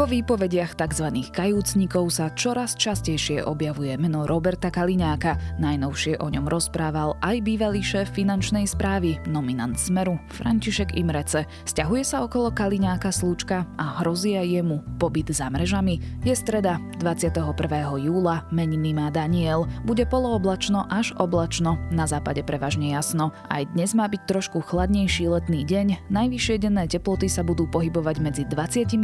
Vo výpovediach tzv. kajúcnikov sa čoraz častejšie objavuje meno Roberta Kaliňáka. Najnovšie o ňom rozprával aj bývalý šéf finančnej správy, nominant Smeru, František Imrece. Sťahuje sa okolo Kaliňáka slúčka a hrozí aj jemu pobyt za mrežami. Je streda, 21. júla, meniny má Daniel. Bude polooblačno až oblačno, na západe prevažne jasno. Aj dnes má byť trošku chladnejší letný deň. Najvyššie denné teploty sa budú pohybovať medzi 23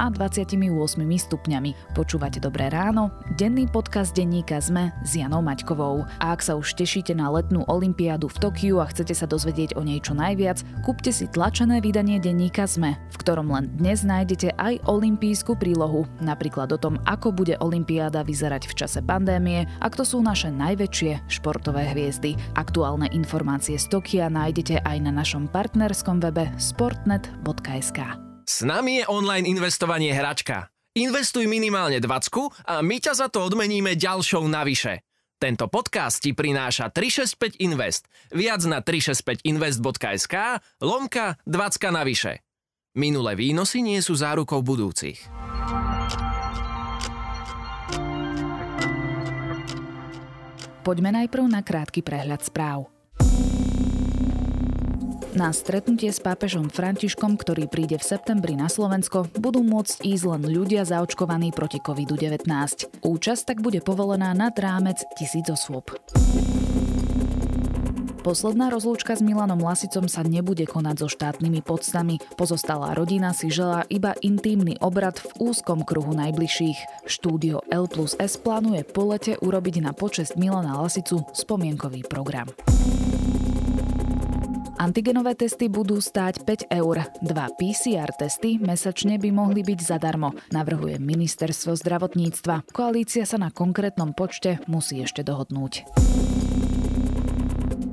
a 28 stupňami. Počúvate Dobré ráno? Denný podcast denníka ZME s Janou Maťkovou. A ak sa už tešíte na letnú olympiádu v Tokiu a chcete sa dozvedieť o nej čo najviac, kúpte si tlačené vydanie denníka ZME, v ktorom len dnes nájdete aj olympijskú prílohu, napríklad o tom, ako bude olympiáda vyzerať v čase pandémie a kto sú naše najväčšie športové hviezdy. Aktuálne informácie z Tokia nájdete aj na našom partnerskom webe sportnet.sk. S nami je online investovanie hračka. Investuj minimálne 20 a my ťa za to odmeníme ďalšou navyše. Tento podcast ti prináša 365 Invest. Viac na 365invest.sk lomka 20 navyše. Minulé výnosy nie sú zárukou budúcich. Poďme najprv na krátky prehľad správ. Na stretnutie s pápežom Františkom, ktorý príde v septembri na Slovensko, budú môcť ísť len ľudia zaočkovaní proti COVID-19. Účasť tak bude povolená nad rámec tisíc osôb. Posledná rozlúčka s Milanom Lasicom sa nebude konať so štátnymi podstami. Pozostalá rodina si želá iba intímny obrad v úzkom kruhu najbližších. Štúdio L plus S plánuje po lete urobiť na počest Milana Lasicu spomienkový program. Antigenové testy budú stáť 5 eur. Dva PCR testy mesačne by mohli byť zadarmo, navrhuje ministerstvo zdravotníctva. Koalícia sa na konkrétnom počte musí ešte dohodnúť.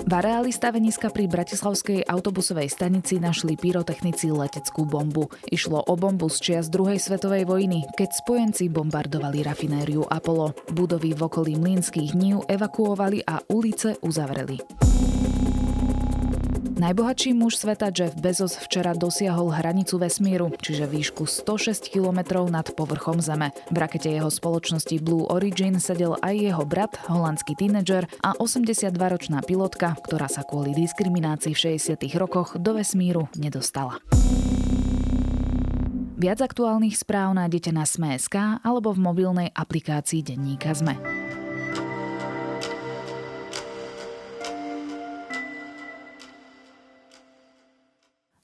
V areáli staveniska pri Bratislavskej autobusovej stanici našli pyrotechnici leteckú bombu. Išlo o bombu z čias druhej svetovej vojny, keď spojenci bombardovali rafinériu Apollo. Budovy v okolí mlínskych nív evakuovali a ulice uzavreli. Najbohatší muž sveta Jeff Bezos včera dosiahol hranicu vesmíru, čiže výšku 106 km nad povrchom Zeme. V rakete jeho spoločnosti Blue Origin sedel aj jeho brat, holandský tínedžer a 82-ročná pilotka, ktorá sa kvôli diskriminácii v 60. rokoch do vesmíru nedostala. Viac aktuálnych správ nájdete na Sme.sk alebo v mobilnej aplikácii Denníka Sme.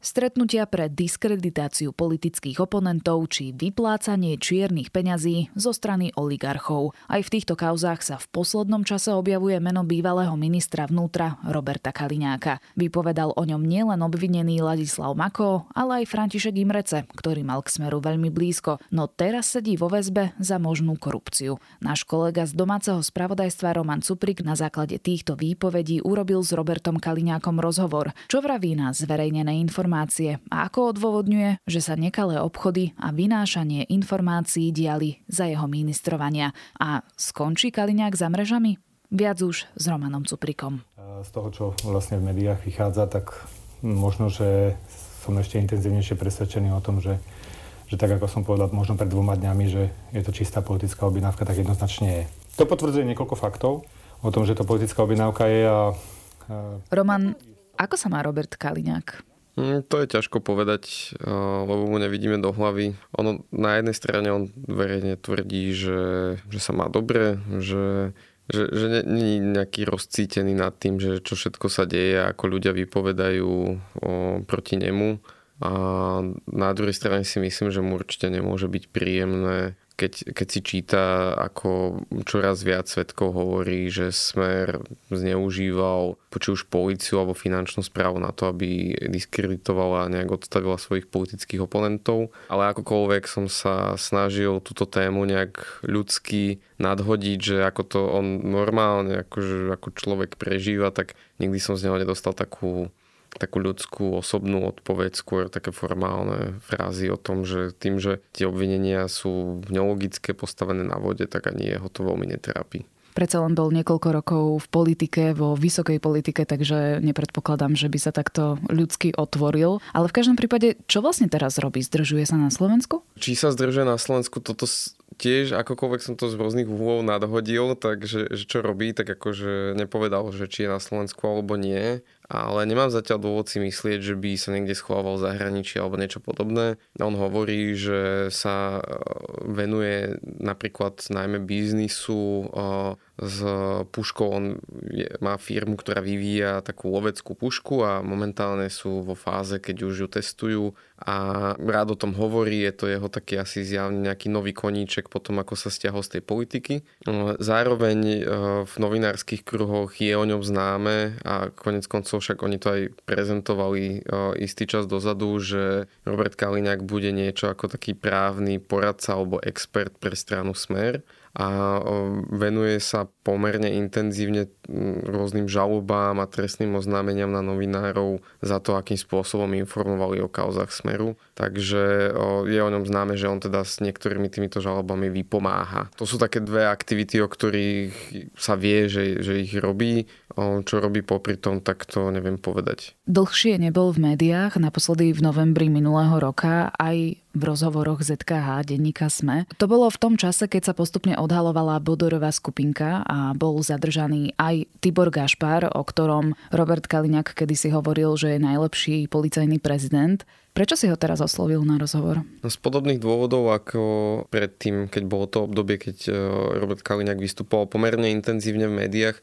Stretnutia pre diskreditáciu politických oponentov či vyplácanie čiernych peňazí zo strany oligarchov. Aj v týchto kauzách sa v poslednom čase objavuje meno bývalého ministra vnútra Roberta Kaliňáka. Vypovedal o ňom nielen obvinený Ladislav Mako, ale aj František Imrece, ktorý mal k smeru veľmi blízko, no teraz sedí vo väzbe za možnú korupciu. Náš kolega z domáceho spravodajstva Roman Cuprik na základe týchto výpovedí urobil s Robertom Kaliňákom rozhovor. Čo vraví na zverejnené informácie informácie a ako odôvodňuje, že sa nekalé obchody a vynášanie informácií diali za jeho ministrovania. A skončí Kaliňák za mrežami? Viac už s Romanom Cuprikom. Z toho, čo vlastne v médiách vychádza, tak možno, že som ešte intenzívnejšie presvedčený o tom, že, že tak ako som povedal možno pred dvoma dňami, že je to čistá politická objednávka, tak jednoznačne je. To potvrdzuje niekoľko faktov o tom, že to politická objednávka je a... Roman, ako sa má Robert Kaliňák? Mm, to je ťažko povedať, lebo mu nevidíme do hlavy. Ono na jednej strane on verejne tvrdí, že, že sa má dobre, že, že, že nie je nejaký rozcítený nad tým, že čo všetko sa deje, ako ľudia vypovedajú o, proti nemu. A na druhej strane si myslím, že mu určite nemôže byť príjemné keď, keď si číta, ako čoraz viac svetkov hovorí, že Smer zneužíval či už policiu alebo finančnú správu na to, aby diskreditovala a nejak odstavila svojich politických oponentov. Ale akokoľvek som sa snažil túto tému nejak ľudsky nadhodiť, že ako to on normálne akože, ako človek prežíva, tak nikdy som z neho nedostal takú takú ľudskú, osobnú odpoveď, skôr také formálne frázy o tom, že tým, že tie obvinenia sú nelogické, postavené na vode, tak ani jeho to veľmi netrápi. Predsa len bol niekoľko rokov v politike, vo vysokej politike, takže nepredpokladám, že by sa takto ľudsky otvoril. Ale v každom prípade, čo vlastne teraz robí? Zdržuje sa na Slovensku? Či sa zdržuje na Slovensku, toto tiež akokoľvek som to z rôznych úhlov nadhodil, takže že čo robí, tak akože nepovedal, že či je na Slovensku alebo nie ale nemám zatiaľ dôvod si myslieť, že by sa niekde schovával v zahraničí alebo niečo podobné. On hovorí, že sa e, venuje napríklad najmä biznisu e, s puškou. On má firmu, ktorá vyvíja takú loveckú pušku a momentálne sú vo fáze, keď už ju testujú a rád o tom hovorí, je to jeho taký asi zjavne nejaký nový koníček potom, ako sa stiahol z tej politiky. E, zároveň v novinárskych kruhoch je o ňom známe a konec koncov však oni to aj prezentovali istý čas dozadu, že Robert Kaliňák bude niečo ako taký právny poradca alebo expert pre stranu Smer a venuje sa pomerne intenzívne rôznym žalobám a trestným oznámeniam na novinárov za to, akým spôsobom informovali o kauzach Smeru. Takže je o ňom známe, že on teda s niektorými týmito žalobami vypomáha. To sú také dve aktivity, o ktorých sa vie, že, že ich robí. Čo robí popri tom, tak to neviem povedať. Dlhšie nebol v médiách, naposledy v novembri minulého roka, aj v rozhovoroch ZKH denníka SME. To bolo v tom čase, keď sa postupne odhalovala Bodorová skupinka a bol zadržaný aj Tibor Gašpar, o ktorom Robert Kaliňák kedysi hovoril, že je najlepší policajný prezident. Prečo si ho teraz oslovil na rozhovor? No, z podobných dôvodov, ako predtým, keď bolo to obdobie, keď eh, Robert Kaliňák vystupoval pomerne intenzívne v médiách,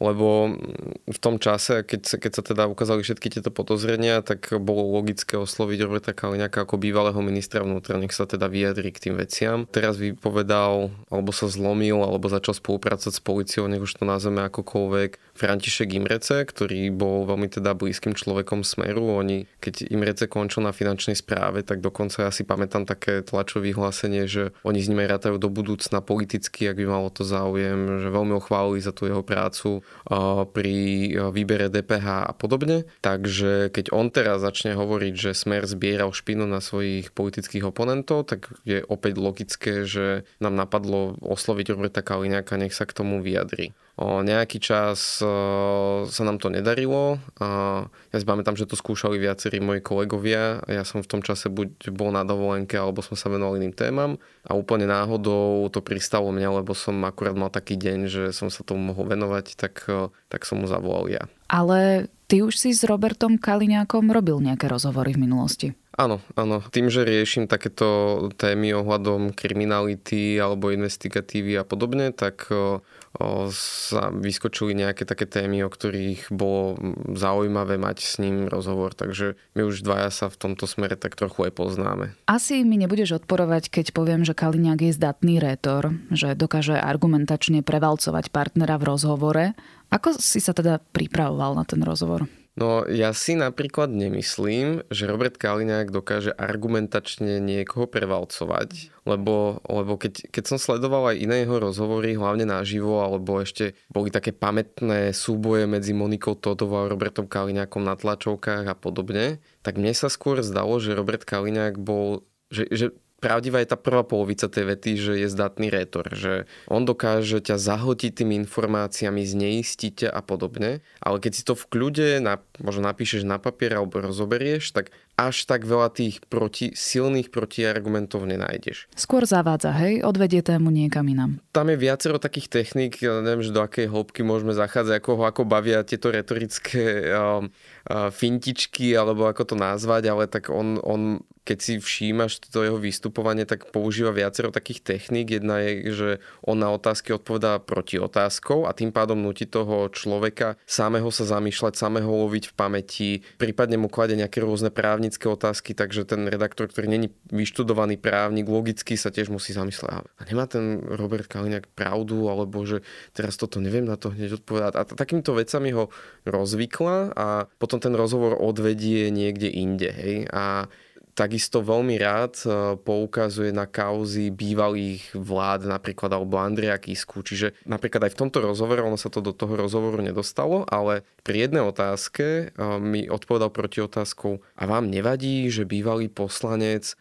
lebo v tom čase, keď keď sa teda ukázali všetky tieto podozrenia, tak bolo logické osloviť Roberta Kaliňaka ako bývalého ministra vnútra, nech sa teda vyjadri k tým veciam. Teraz vypovedal, alebo sa zlomil, alebo začal spolupracovať s policiou, nech už to nazveme akokoľvek, František Imrece, ktorý bol veľmi teda blízkym človekom Smeru. Oni, keď Imrece končil na finančnej správe, tak dokonca ja si pamätám také tlačové vyhlásenie, že oni s aj rátajú do budúcna politicky, ak by malo to záujem, že veľmi ho chválili za tú jeho prácu pri výbere DPH a podobne. Takže keď on teraz začne hovoriť, že Smer zbieral špinu na svojich politických oponentov, tak je opäť logické, že nám napadlo osloviť Roberta Kaliňáka, nech sa k tomu vyjadri. O nejaký čas o, sa nám to nedarilo. A ja si pamätám, že to skúšali viacerí moji kolegovia. Ja som v tom čase buď bol na dovolenke, alebo som sa venoval iným témam. A úplne náhodou to pristalo mňa, lebo som akurát mal taký deň, že som sa tomu mohol venovať, tak, tak som mu zavolal ja. Ale ty už si s Robertom Kaliňákom robil nejaké rozhovory v minulosti. Áno, áno. Tým, že riešim takéto témy ohľadom kriminality alebo investigatívy a podobne, tak sa vyskočili nejaké také témy, o ktorých bolo zaujímavé mať s ním rozhovor, takže my už dvaja sa v tomto smere tak trochu aj poznáme. Asi mi nebudeš odporovať, keď poviem, že Kaliňák je zdatný rétor, že dokáže argumentačne prevalcovať partnera v rozhovore. Ako si sa teda pripravoval na ten rozhovor? No ja si napríklad nemyslím, že Robert Kaliňák dokáže argumentačne niekoho prevalcovať, lebo, lebo keď, keď som sledoval aj iné jeho rozhovory, hlavne naživo, alebo ešte boli také pamätné súboje medzi Monikou Todovou a Robertom Kaliňákom na tlačovkách a podobne, tak mne sa skôr zdalo, že Robert Kaliňák bol že, že pravdivá je tá prvá polovica tej vety, že je zdatný rétor, že on dokáže ťa zahltiť tými informáciami, zneistiť a podobne, ale keď si to v kľude na, možno napíšeš na papier alebo rozoberieš, tak až tak veľa tých proti, silných protiargumentov nenájdeš. Skôr zavádza, hej? Odvedie tému niekam inám. Tam je viacero takých techník, ja neviem, že do akej hĺbky môžeme zachádzať, ako ho ako bavia tieto retorické uh, uh, fintičky, alebo ako to nazvať, ale tak on, on keď si všímaš to jeho vystupovanie, tak používa viacero takých techník. Jedna je, že on na otázky odpovedá proti otázkou a tým pádom nutí toho človeka samého sa zamýšľať, samého loviť v pamäti, prípadne mu klade nejaké rôzne právnické otázky, takže ten redaktor, ktorý není vyštudovaný právnik, logicky sa tiež musí zamyslieť. A nemá ten Robert Kaliňák pravdu, alebo že teraz toto neviem na to hneď odpovedať. A takýmito vecami ho rozvykla a potom ten rozhovor odvedie niekde inde. Hej? A takisto veľmi rád e, poukazuje na kauzy bývalých vlád, napríklad alebo Andrea Kisku. Čiže napríklad aj v tomto rozhovore, ono sa to do toho rozhovoru nedostalo, ale pri jednej otázke e, mi odpovedal proti otázkou a vám nevadí, že bývalý poslanec,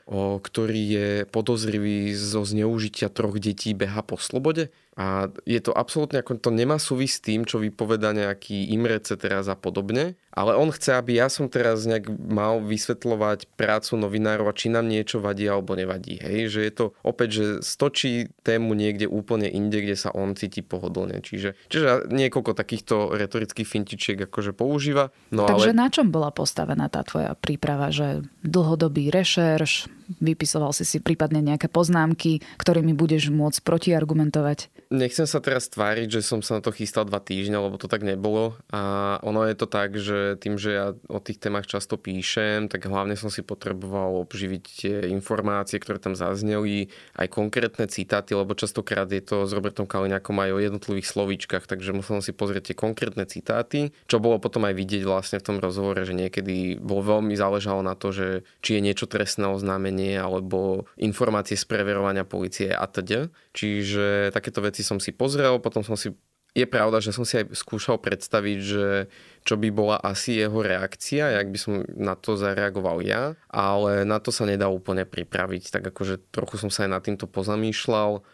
ktorý je podozrivý zo zneužitia troch detí, beha po slobode? A je to absolútne, ako to nemá súvisť s tým, čo vypoveda nejaký Imrece teraz a podobne, ale on chce, aby ja som teraz nejak mal vysvetľovať prácu novinárov a či nám niečo vadí alebo nevadí. Hej? Že je to opäť, že stočí tému niekde úplne inde, kde sa on cíti pohodlne. Čiže, čiže niekoľko takýchto retorických fintičiek akože používa. No Takže ale... na čom bola postavená tá tvoja príprava? Že dlhodobý rešerš, vypisoval si si prípadne nejaké poznámky, ktorými budeš môcť protiargumentovať? Nechcem sa teraz tváriť, že som sa na to chystal dva týždne, lebo to tak nebolo. A ono je to tak, že tým, že ja o tých témach často píšem, tak hlavne som si potreboval obživiť tie informácie, ktoré tam zazneli, aj konkrétne citáty, lebo častokrát je to s Robertom Kaliňakom aj o jednotlivých slovíčkach, takže musel som si pozrieť tie konkrétne citáty, čo bolo potom aj vidieť vlastne v tom rozhovore, že niekedy bolo veľmi záležalo na to, že či je niečo trestné oznámenie alebo informácie z preverovania policie a teda. Čiže takéto veci som si pozrel, potom som si je pravda, že som si aj skúšal predstaviť, že čo by bola asi jeho reakcia, jak by som na to zareagoval ja, ale na to sa nedá úplne pripraviť, tak akože trochu som sa aj nad týmto pozamýšľal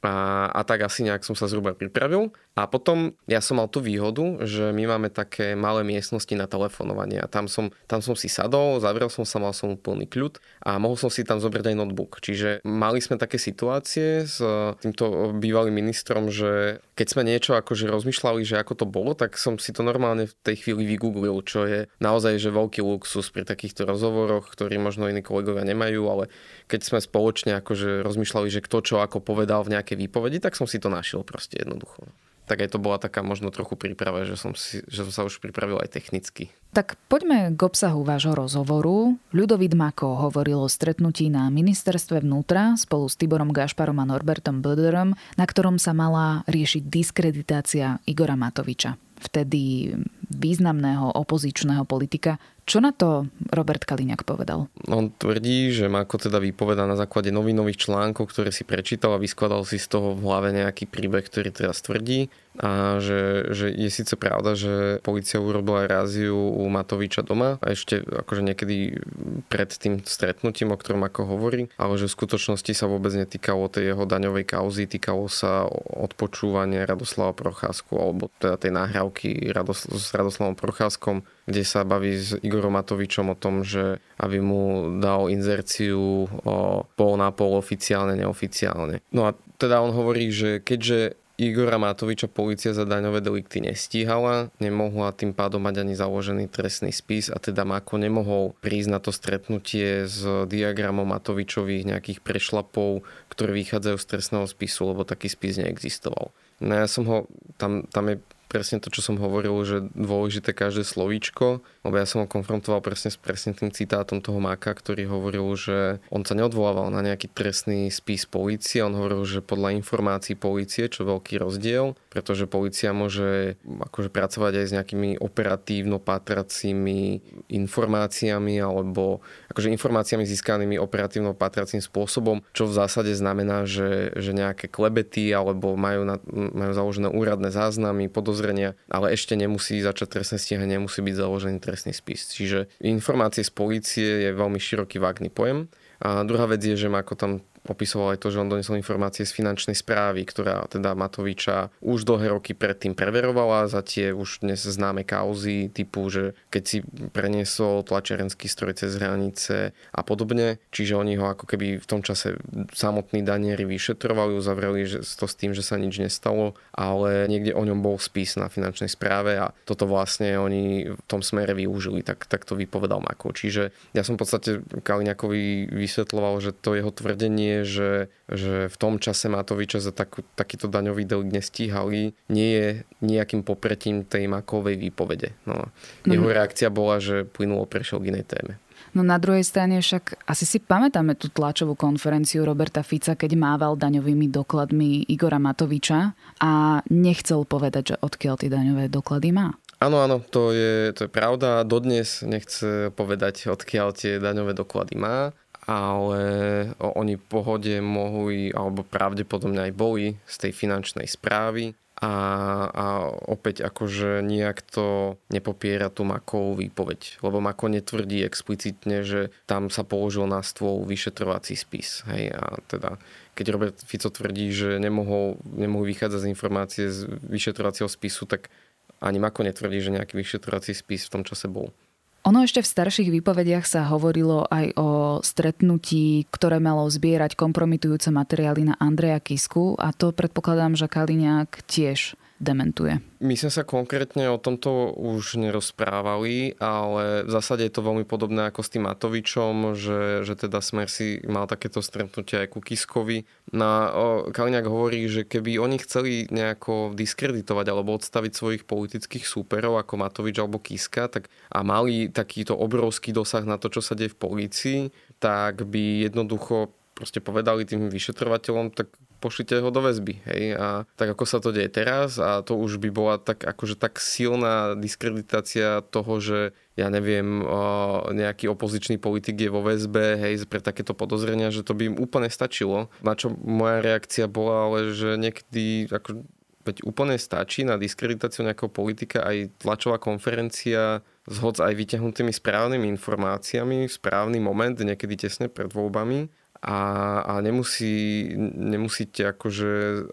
a, a tak asi nejak som sa zhruba pripravil. A potom ja som mal tú výhodu, že my máme také malé miestnosti na telefonovanie a tam som, tam som si sadol, zavrel som sa, mal som úplný kľud a mohol som si tam zobrať aj notebook. Čiže mali sme také situácie s týmto bývalým ministrom, že keď sme niečo akože rozmýšľali, že ako to bolo, tak som si to normálne v tej chvíli vygooglil, čo je naozaj že veľký luxus pri takýchto rozhovoroch, ktorí možno iní kolegovia nemajú, ale keď sme spoločne akože rozmýšľali, že kto čo ako povedal v nejakej výpovedi, tak som si to našiel proste jednoducho tak aj to bola taká možno trochu príprava, že som, si, že som sa už pripravil aj technicky. Tak poďme k obsahu vášho rozhovoru. Ľudovít Mako hovoril o stretnutí na ministerstve vnútra spolu s Tiborom Gašparom a Norbertom Böderom, na ktorom sa mala riešiť diskreditácia Igora Matoviča vtedy významného opozičného politika. Čo na to Robert Kaliňák povedal? On tvrdí, že Mako teda vypoveda na základe novinových článkov, ktoré si prečítal a vyskladal si z toho v hlave nejaký príbeh, ktorý teraz tvrdí a že, že je síce pravda, že policia urobila ráziu u Matoviča doma a ešte akože niekedy pred tým stretnutím, o ktorom ako hovorí, ale že v skutočnosti sa vôbec netýkalo tej jeho daňovej kauzy, týkalo sa odpočúvania Radoslava Procházku alebo teda tej nahrávky s Radoslavom Procházkom, kde sa baví s Igorom Matovičom o tom, že aby mu dal inzerciu o pol na pol oficiálne, neoficiálne. No a teda on hovorí, že keďže Igora Matoviča policia za daňové delikty nestíhala, nemohla tým pádom mať ani založený trestný spis a teda Mako nemohol prísť na to stretnutie s diagramom Matovičových nejakých prešlapov, ktoré vychádzajú z trestného spisu, lebo taký spis neexistoval. No ja som ho, tam, tam je presne to, čo som hovoril, že dôležité každé slovíčko, lebo ja som ho konfrontoval presne s presne tým citátom toho Maka, ktorý hovoril, že on sa neodvolával na nejaký trestný spis polície, on hovoril, že podľa informácií polície, čo veľký rozdiel, pretože policia môže akože pracovať aj s nejakými operatívno patracími informáciami alebo akože informáciami získanými operatívno patracím spôsobom, čo v zásade znamená, že, že nejaké klebety alebo majú, na, majú založené úradné záznamy, podozrenia, ale ešte nemusí začať trestné stíhanie, nemusí byť založený trestný spis. Čiže informácie z polície je veľmi široký vágný pojem. A druhá vec je, že ako tam opisoval aj to, že on donesol informácie z finančnej správy, ktorá teda Matoviča už dlhé roky predtým preverovala za tie už dnes známe kauzy typu, že keď si preniesol tlačerenský stroj cez hranice a podobne. Čiže oni ho ako keby v tom čase samotní danieri vyšetrovali, uzavreli že to s tým, že sa nič nestalo, ale niekde o ňom bol spis na finančnej správe a toto vlastne oni v tom smere využili, tak, tak to vypovedal Mako. Čiže ja som v podstate Kaliňakovi vysvetloval, že to jeho tvrdenie tvrdenie, že, že v tom čase Matoviča za takú, takýto daňový delikt nestíhali, nie je nejakým popretím tej Makovej výpovede. No, jeho mm. reakcia bola, že plynulo prešiel k inej téme. No na druhej strane však asi si pamätáme tú tlačovú konferenciu Roberta Fica, keď mával daňovými dokladmi Igora Matoviča a nechcel povedať, že odkiaľ tie daňové doklady má. Áno, áno, to je, to je pravda. Dodnes nechce povedať, odkiaľ tie daňové doklady má ale oni pohode mohli, alebo pravdepodobne aj boli z tej finančnej správy a, a opäť akože nejak to nepopiera tú Makovú výpoveď, lebo Mako netvrdí explicitne, že tam sa položil na stôl vyšetrovací spis. Hej, a teda keď Robert Fico tvrdí, že nemohol, nemohol vychádzať z informácie z vyšetrovacieho spisu, tak ani Mako netvrdí, že nejaký vyšetrovací spis v tom čase bol. Ono ešte v starších výpovediach sa hovorilo aj o stretnutí, ktoré malo zbierať kompromitujúce materiály na Andreja Kisku a to predpokladám, že Kaliňák tiež dementuje. My sme sa konkrétne o tomto už nerozprávali, ale v zásade je to veľmi podobné ako s tým Matovičom, že, že teda Smer si mal takéto stretnutie aj ku Kiskovi. Na, Kaliňák hovorí, že keby oni chceli nejako diskreditovať alebo odstaviť svojich politických súperov ako Matovič alebo Kiska tak, a mali takýto obrovský dosah na to, čo sa deje v polícii, tak by jednoducho proste povedali tým vyšetrovateľom, tak pošlite ho do väzby. Hej? A tak ako sa to deje teraz a to už by bola tak, akože tak silná diskreditácia toho, že ja neviem, nejaký opozičný politik je vo väzbe, hej, pre takéto podozrenia, že to by im úplne stačilo. Na čo moja reakcia bola, ale že niekedy ako, veď úplne stačí na diskreditáciu nejakého politika aj tlačová konferencia s hoc aj vyťahnutými správnymi informáciami správny moment, niekedy tesne pred voľbami a, a nemusí, nemusíte akože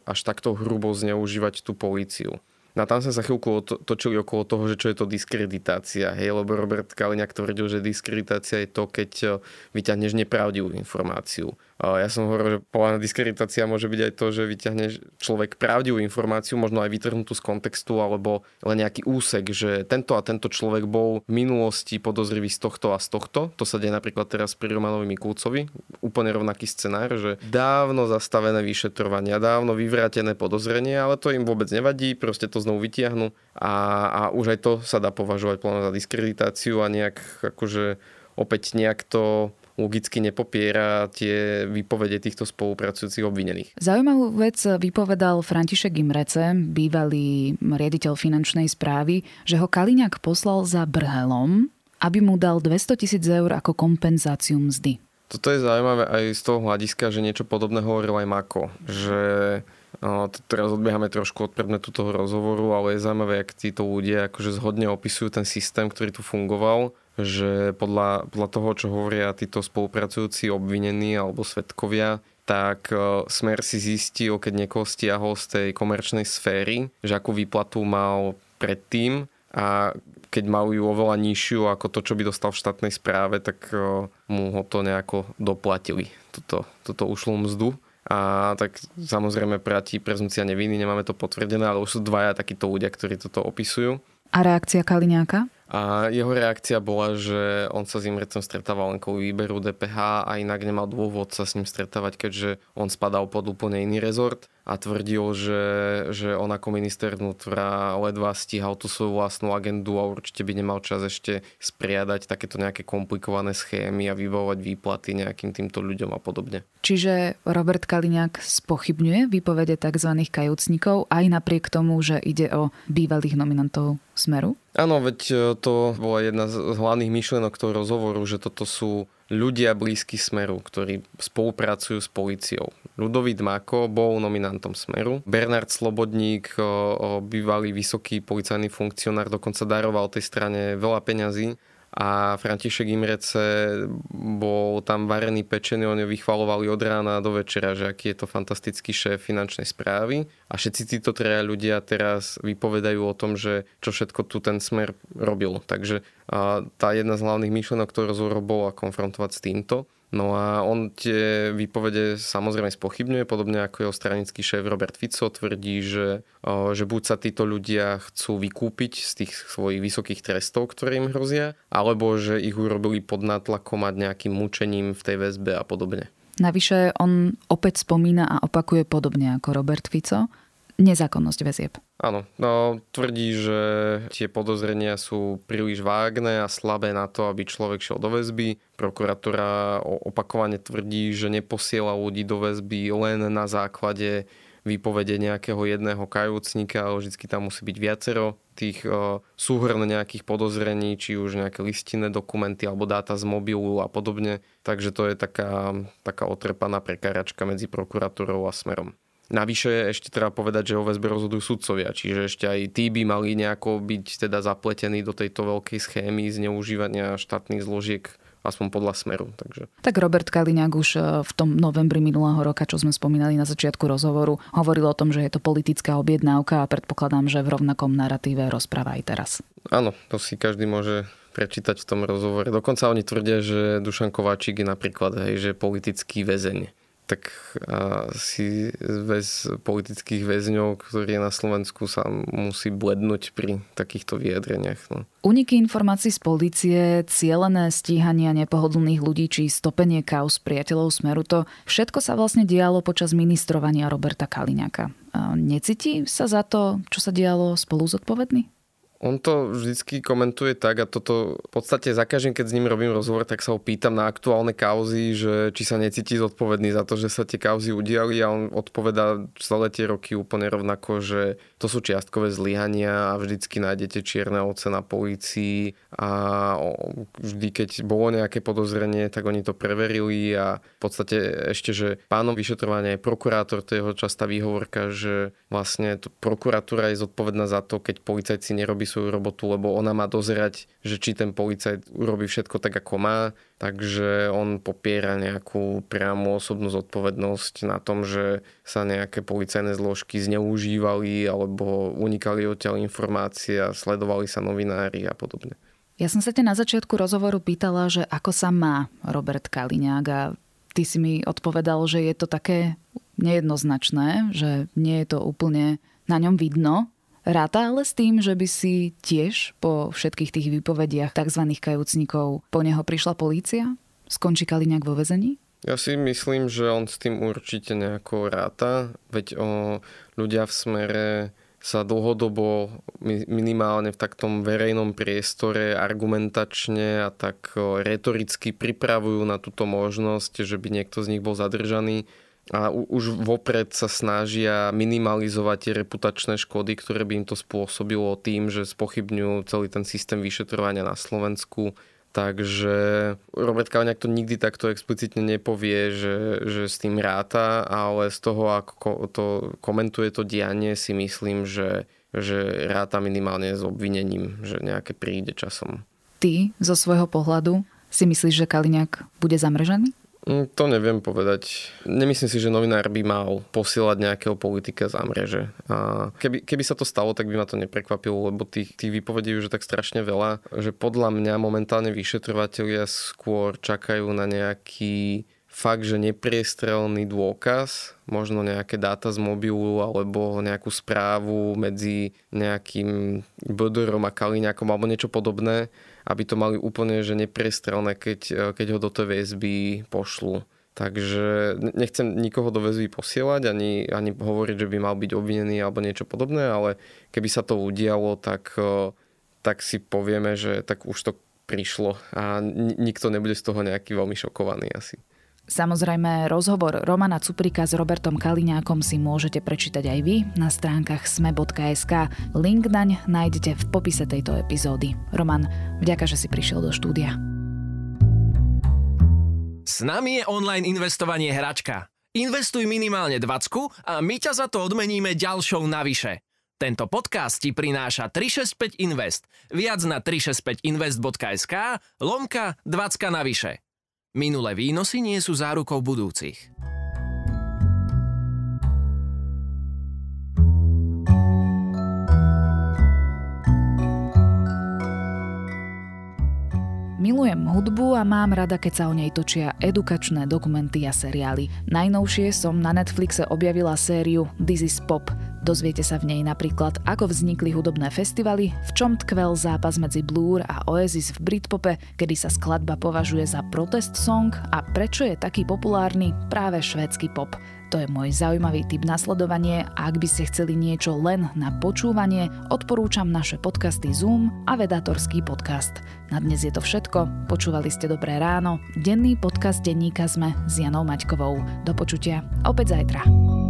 až takto hrubo zneužívať tú políciu. No a tam sa za chvíľku točili okolo toho, že čo je to diskreditácia. Hej, lebo Robert Kaliňák tvrdil, že diskreditácia je to, keď eh, vyťahneš nepravdivú informáciu. Ja som hovoril, že povedaná diskreditácia môže byť aj to, že vyťahne človek pravdivú informáciu, možno aj vytrhnutú z kontextu, alebo len nejaký úsek, že tento a tento človek bol v minulosti podozrivý z tohto a z tohto. To sa deje napríklad teraz pri Romanovi Mikulcovi. Úplne rovnaký scenár, že dávno zastavené vyšetrovania, dávno vyvrátené podozrenie, ale to im vôbec nevadí, proste to znovu vytiahnu a, a už aj to sa dá považovať za diskreditáciu a nejak akože opäť nejak to logicky nepopiera tie výpovede týchto spolupracujúcich obvinených. Zaujímavú vec vypovedal František Imrece, bývalý riaditeľ finančnej správy, že ho Kaliňák poslal za Brhelom, aby mu dal 200 tisíc eur ako kompenzáciu mzdy. Toto je zaujímavé aj z toho hľadiska, že niečo podobné hovoril aj Mako, že teraz odbiehame trošku od predmetu toho rozhovoru, ale je zaujímavé, ak títo ľudia akože zhodne opisujú ten systém, ktorý tu fungoval že podľa, podľa toho, čo hovoria títo spolupracujúci obvinení alebo svetkovia, tak e, Smer si zistil, keď niekoho stiahol z tej komerčnej sféry, že akú výplatu mal predtým a keď mal ju oveľa nižšiu ako to, čo by dostal v štátnej správe, tak e, mu ho to nejako doplatili, toto, toto ušlú mzdu. A tak samozrejme platí prezumcia neviny, nemáme to potvrdené, ale už sú dvaja takíto ľudia, ktorí toto opisujú. A reakcia Kaliňáka? A jeho reakcia bola, že on sa s Imrecom stretával len kvôli výberu DPH a inak nemal dôvod sa s ním stretávať, keďže on spadal pod úplne iný rezort a tvrdil, že, že on ako minister vnútra ledva stíhal tú svoju vlastnú agendu a určite by nemal čas ešte spriadať takéto nejaké komplikované schémy a vybavovať výplaty nejakým týmto ľuďom a podobne. Čiže Robert Kaliňák spochybňuje výpovede tzv. kajúcnikov aj napriek tomu, že ide o bývalých nominantov Smeru? Áno, veď e, to bola jedna z hlavných myšlienok toho rozhovoru, že toto sú ľudia blízky Smeru, ktorí spolupracujú s policiou. Ludovít Mako bol nominantom Smeru. Bernard Slobodník, bývalý vysoký policajný funkcionár, dokonca daroval tej strane veľa peňazí a František Imrece bol tam varený pečený, oni ho vychvalovali od rána do večera, že aký je to fantastický šéf finančnej správy a všetci títo traja ľudia teraz vypovedajú o tom, že čo všetko tu ten smer robil. Takže tá jedna z hlavných myšlenok, ktorú rozhovor bola konfrontovať s týmto. No a on tie výpovede samozrejme spochybňuje, podobne ako jeho stranický šéf Robert Fico tvrdí, že, že buď sa títo ľudia chcú vykúpiť z tých svojich vysokých trestov, ktoré im hrozia, alebo že ich urobili pod nátlakom a nejakým mučením v tej väzbe a podobne. Navyše on opäť spomína a opakuje podobne ako Robert Fico nezákonnosť väzieb. Áno, no, tvrdí, že tie podozrenia sú príliš vágne a slabé na to, aby človek šiel do väzby. Prokuratúra opakovane tvrdí, že neposiela ľudí do väzby len na základe výpovede nejakého jedného kajúcnika, ale vždy tam musí byť viacero tých uh, súhrn nejakých podozrení, či už nejaké listinné dokumenty alebo dáta z mobilu a podobne. Takže to je taká, taká otrepaná prekáračka medzi prokuratúrou a smerom. Navyše ešte treba povedať, že o väzbe rozhodujú sudcovia, čiže ešte aj tí by mali nejako byť teda zapletení do tejto veľkej schémy zneužívania štátnych zložiek aspoň podľa smeru. Takže. Tak Robert Kaliňák už e, v tom novembri minulého roka, čo sme spomínali na začiatku rozhovoru, hovoril o tom, že je to politická objednávka a predpokladám, že v rovnakom narratíve rozpráva aj teraz. Áno, to si každý môže prečítať v tom rozhovore. Dokonca oni tvrdia, že Dušan Kováčik je napríklad hej, že politický väzeň tak si väz politických väzňov, ktorý je na Slovensku, sa musí blednúť pri takýchto vyjadreniach. No. Uniky informácií z policie, cielené stíhania nepohodlných ľudí či stopenie kaos priateľov Smeru, to všetko sa vlastne dialo počas ministrovania Roberta Kaliňaka. Necíti sa za to, čo sa dialo spolu zodpovedný? On to vždycky komentuje tak a toto v podstate za každým, keď s ním robím rozhovor, tak sa ho pýtam na aktuálne kauzy, že či sa necíti zodpovedný za to, že sa tie kauzy udiali a on odpovedá celé tie roky úplne rovnako, že to sú čiastkové zlyhania a vždycky nájdete čierne ovce na polícii a vždy, keď bolo nejaké podozrenie, tak oni to preverili a v podstate ešte, že pánom vyšetrovania je prokurátor, to je jeho častá výhovorka, že vlastne prokuratúra je zodpovedná za to, keď policajci nerobí svoju robotu, lebo ona má dozerať, že či ten policajt urobí všetko tak, ako má, takže on popiera nejakú priamu osobnú zodpovednosť na tom, že sa nejaké policajné zložky zneužívali alebo unikali odtiaľ informácie a sledovali sa novinári a podobne. Ja som sa ťa na začiatku rozhovoru pýtala, že ako sa má Robert Kaliňák a ty si mi odpovedal, že je to také nejednoznačné, že nie je to úplne na ňom vidno, Ráta ale s tým, že by si tiež po všetkých tých výpovediach tzv. kajúcnikov po neho prišla polícia? Skončí Kaliňák vo vezení? Ja si myslím, že on s tým určite nejako ráta, veď o ľudia v smere sa dlhodobo minimálne v taktom verejnom priestore argumentačne a tak retoricky pripravujú na túto možnosť, že by niekto z nich bol zadržaný a už vopred sa snažia minimalizovať tie reputačné škody, ktoré by im to spôsobilo tým, že spochybňujú celý ten systém vyšetrovania na Slovensku. Takže Robert Kalňák to nikdy takto explicitne nepovie, že, že s tým ráta, ale z toho, ako to komentuje to dianie, si myslím, že, že ráta minimálne s obvinením, že nejaké príde časom. Ty zo svojho pohľadu si myslíš, že Kaliňák bude zamržený? Mm, to neviem povedať. Nemyslím si, že novinár by mal posielať nejakého politika za mreže. A keby, keby sa to stalo, tak by ma to neprekvapilo, lebo tých, tých výpovedí už je tak strašne veľa, že podľa mňa momentálne vyšetrovateľia skôr čakajú na nejaký fakt, že nepriestrelný dôkaz, možno nejaké dáta z mobilu alebo nejakú správu medzi nejakým Bodorom a Kaliňakom alebo niečo podobné, aby to mali úplne že neprestrelné, keď, e, keď ho do tej väzby pošlu. Takže nechcem nikoho do väzby posielať, ani, ani hovoriť, že by mal byť obvinený alebo niečo podobné, ale keby sa to udialo, tak, e, tak si povieme, že tak už to prišlo a nikto nebude z toho nejaký veľmi šokovaný asi. Samozrejme, rozhovor Romana Cuprika s Robertom Kaliňákom si môžete prečítať aj vy na stránkach sme.sk. Link naň nájdete v popise tejto epizódy. Roman, vďaka, že si prišiel do štúdia. S nami je online investovanie hračka. Investuj minimálne 20 a my ťa za to odmeníme ďalšou navyše. Tento podcast ti prináša 365 Invest. Viac na 365invest.sk lomka 20 navyše. Minulé výnosy nie sú zárukou budúcich. Milujem hudbu a mám rada, keď sa o nej točia edukačné dokumenty a seriály. Najnovšie som na Netflixe objavila sériu This is Pop – Dozviete sa v nej napríklad, ako vznikli hudobné festivaly, v čom tkvel zápas medzi Blur a Oasis v Britpope, kedy sa skladba považuje za protest song a prečo je taký populárny práve švédsky pop. To je môj zaujímavý typ nasledovanie a ak by ste chceli niečo len na počúvanie, odporúčam naše podcasty Zoom a Vedatorský podcast. Na dnes je to všetko. Počúvali ste Dobré ráno. Denný podcast denníka sme s Janou Maťkovou. Do počutia opäť zajtra.